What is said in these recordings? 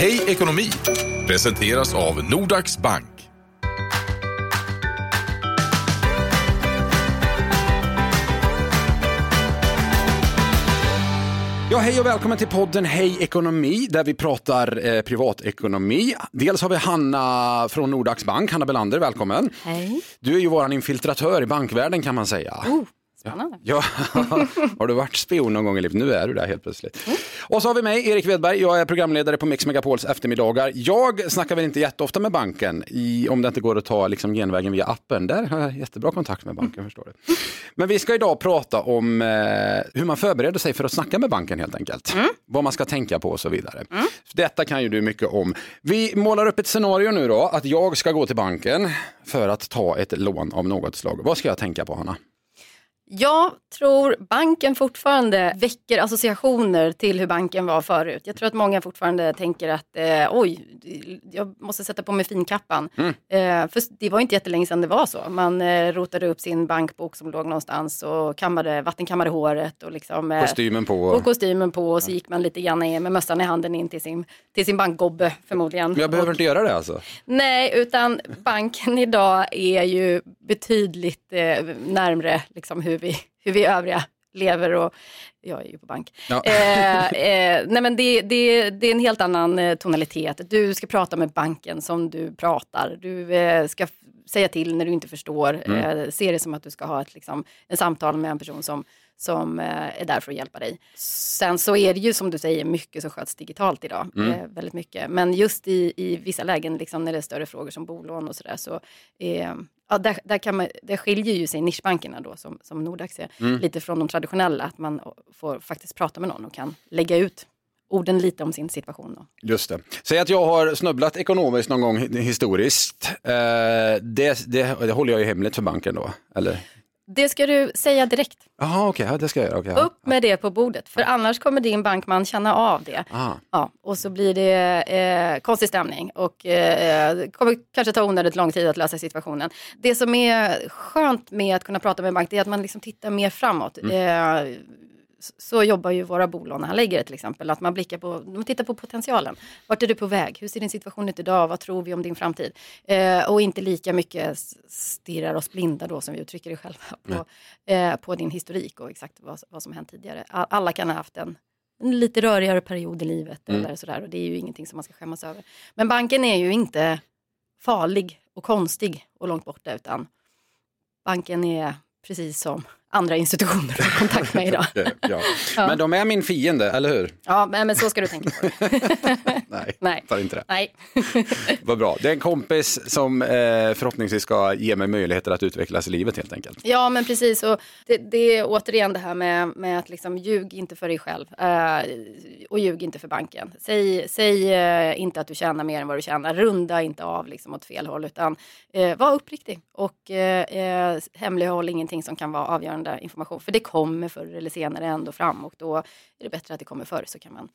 Hej ekonomi presenteras av Nordax Bank. Ja, hej och välkommen till podden Hej ekonomi där vi pratar eh, privatekonomi. Dels har vi Hanna från Nordax Bank, Hanna Belander, välkommen. Hej. Du är ju våran infiltratör i bankvärlden kan man säga. Oh, spännande. Ja, har du varit spion någon gång i livet? Nu är du där helt plötsligt. Och så har vi mig, Erik Wedberg. Jag är programledare på Mix Megapols eftermiddagar. Jag snackar väl inte jätteofta med banken, i, om det inte går att ta liksom, genvägen via appen. Där har jag jättebra kontakt med banken, förstår du. Men vi ska idag prata om eh, hur man förbereder sig för att snacka med banken helt enkelt. Vad man ska tänka på och så vidare. Detta kan ju du mycket om. Vi målar upp ett scenario nu då, att jag ska gå till banken för att ta ett lån av något slag. Vad ska jag tänka på, Hanna? Jag tror banken fortfarande väcker associationer till hur banken var förut. Jag tror att många fortfarande tänker att eh, oj, jag måste sätta på mig finkappan. Mm. Eh, för det var inte jättelänge sedan det var så. Man eh, rotade upp sin bankbok som låg någonstans och kammade, vattenkammade håret. Och liksom, eh, Kostymen på. och kostymen på och så gick man lite grann med mössan i handen in till sin, till sin bankgobbe förmodligen. Men jag behöver Och- inte göra det alltså? Nej, utan banken idag är ju betydligt eh, närmre liksom, hur, vi, hur vi övriga lever och jag är ju på bank. Ja. Eh, eh, nej men det, det, det är en helt annan eh, tonalitet. Du ska prata med banken som du pratar. Du eh, ska säga till när du inte förstår. Mm. Eh, se det som att du ska ha ett liksom, en samtal med en person som, som eh, är där för att hjälpa dig. Sen så är det ju som du säger mycket som sköts digitalt idag. Mm. Väldigt mycket. Men just i, i vissa lägen, liksom, när det är större frågor som bolån och sådär, så eh, ja, där, där, kan man, där skiljer ju sig nischbankerna då, som, som Nordax är, Mm. lite från de traditionella. Att man får faktiskt prata med någon och kan lägga ut orden lite om sin situation. Då. Just det. Säg att jag har snubblat ekonomiskt någon gång hi- historiskt. Eh, det, det, det håller jag ju hemligt för banken då, eller? Det ska du säga direkt. Jaha, okej, ja, det ska jag göra. Okay, ja. Upp med det på bordet, för annars kommer din bankman känna av det. Ah. Ja, och så blir det eh, konstig stämning och eh, kommer kanske ta onödigt lång tid att lösa situationen. Det som är skönt med att kunna prata med en bank det är att man liksom tittar mer framåt. Eh, s- så jobbar ju våra bolånehandläggare till exempel. Att man blickar på, de tittar på potentialen. Vart är du på väg? Hur ser din situation ut idag? Vad tror vi om din framtid? Eh, och inte lika mycket stirrar oss blinda då som vi uttrycker det själva på, eh, på din historik och exakt vad, vad som hänt tidigare. Alla kan ha haft en en lite rörigare period i livet eller sådär och det är ju ingenting som man ska skämmas över. Men banken är ju inte farlig och konstig och långt borta utan banken är precis som andra institutioner du har kontakt med idag. Eh, ja. Men de är min fiende, eller hur? Ja, men, så ska du tänka på. Nej, Nej. tar inte det. Nej. Vad bra. Det är en kompis som eh, förhoppningsvis ska ge mig möjligheter att utvecklas i livet helt enkelt. Ja, men precis. Och det, det är återigen det här med, med att liksom, ljug inte för dig själv eh, och ljug inte för banken. Säg, säg eh, inte att du tjänar mer än vad du tjänar. Runda inte av liksom, åt fel håll, utan eh, var uppriktig. Och eh, eh, hemlighåll ingenting som kan vara avgörande information. För det kommer förr eller senare ändå fram och då är det bättre att det kommer förr så kan man,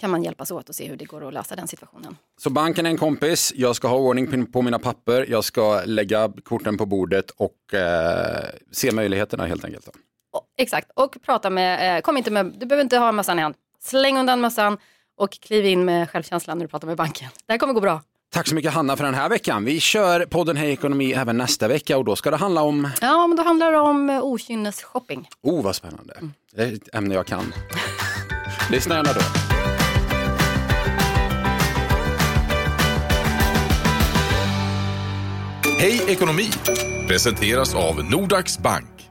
kan man hjälpas åt och se hur det går att lösa den situationen. Så banken är en kompis, jag ska ha ordning på- mina papper, jag ska lägga korten på bordet och eh, se möjligheterna helt enkelt. Och, exakt, och prata med, eh, kom inte med, du behöver inte ha mössan i hand. Släng undan mössan och kliv in med självkänslan när du pratar med banken. Det här kommer gå bra. Tack så mycket Hanna för den här veckan. Vi kör podden Hej Ekonomi även nästa vecka och då ska det handla om, Ja, men då handlar det om eh, okynnesshopping. oh vad spännande, det är ett ämne jag kan. Lyssna gärna då. Hej ekonomi presenteras av Nordax Bank.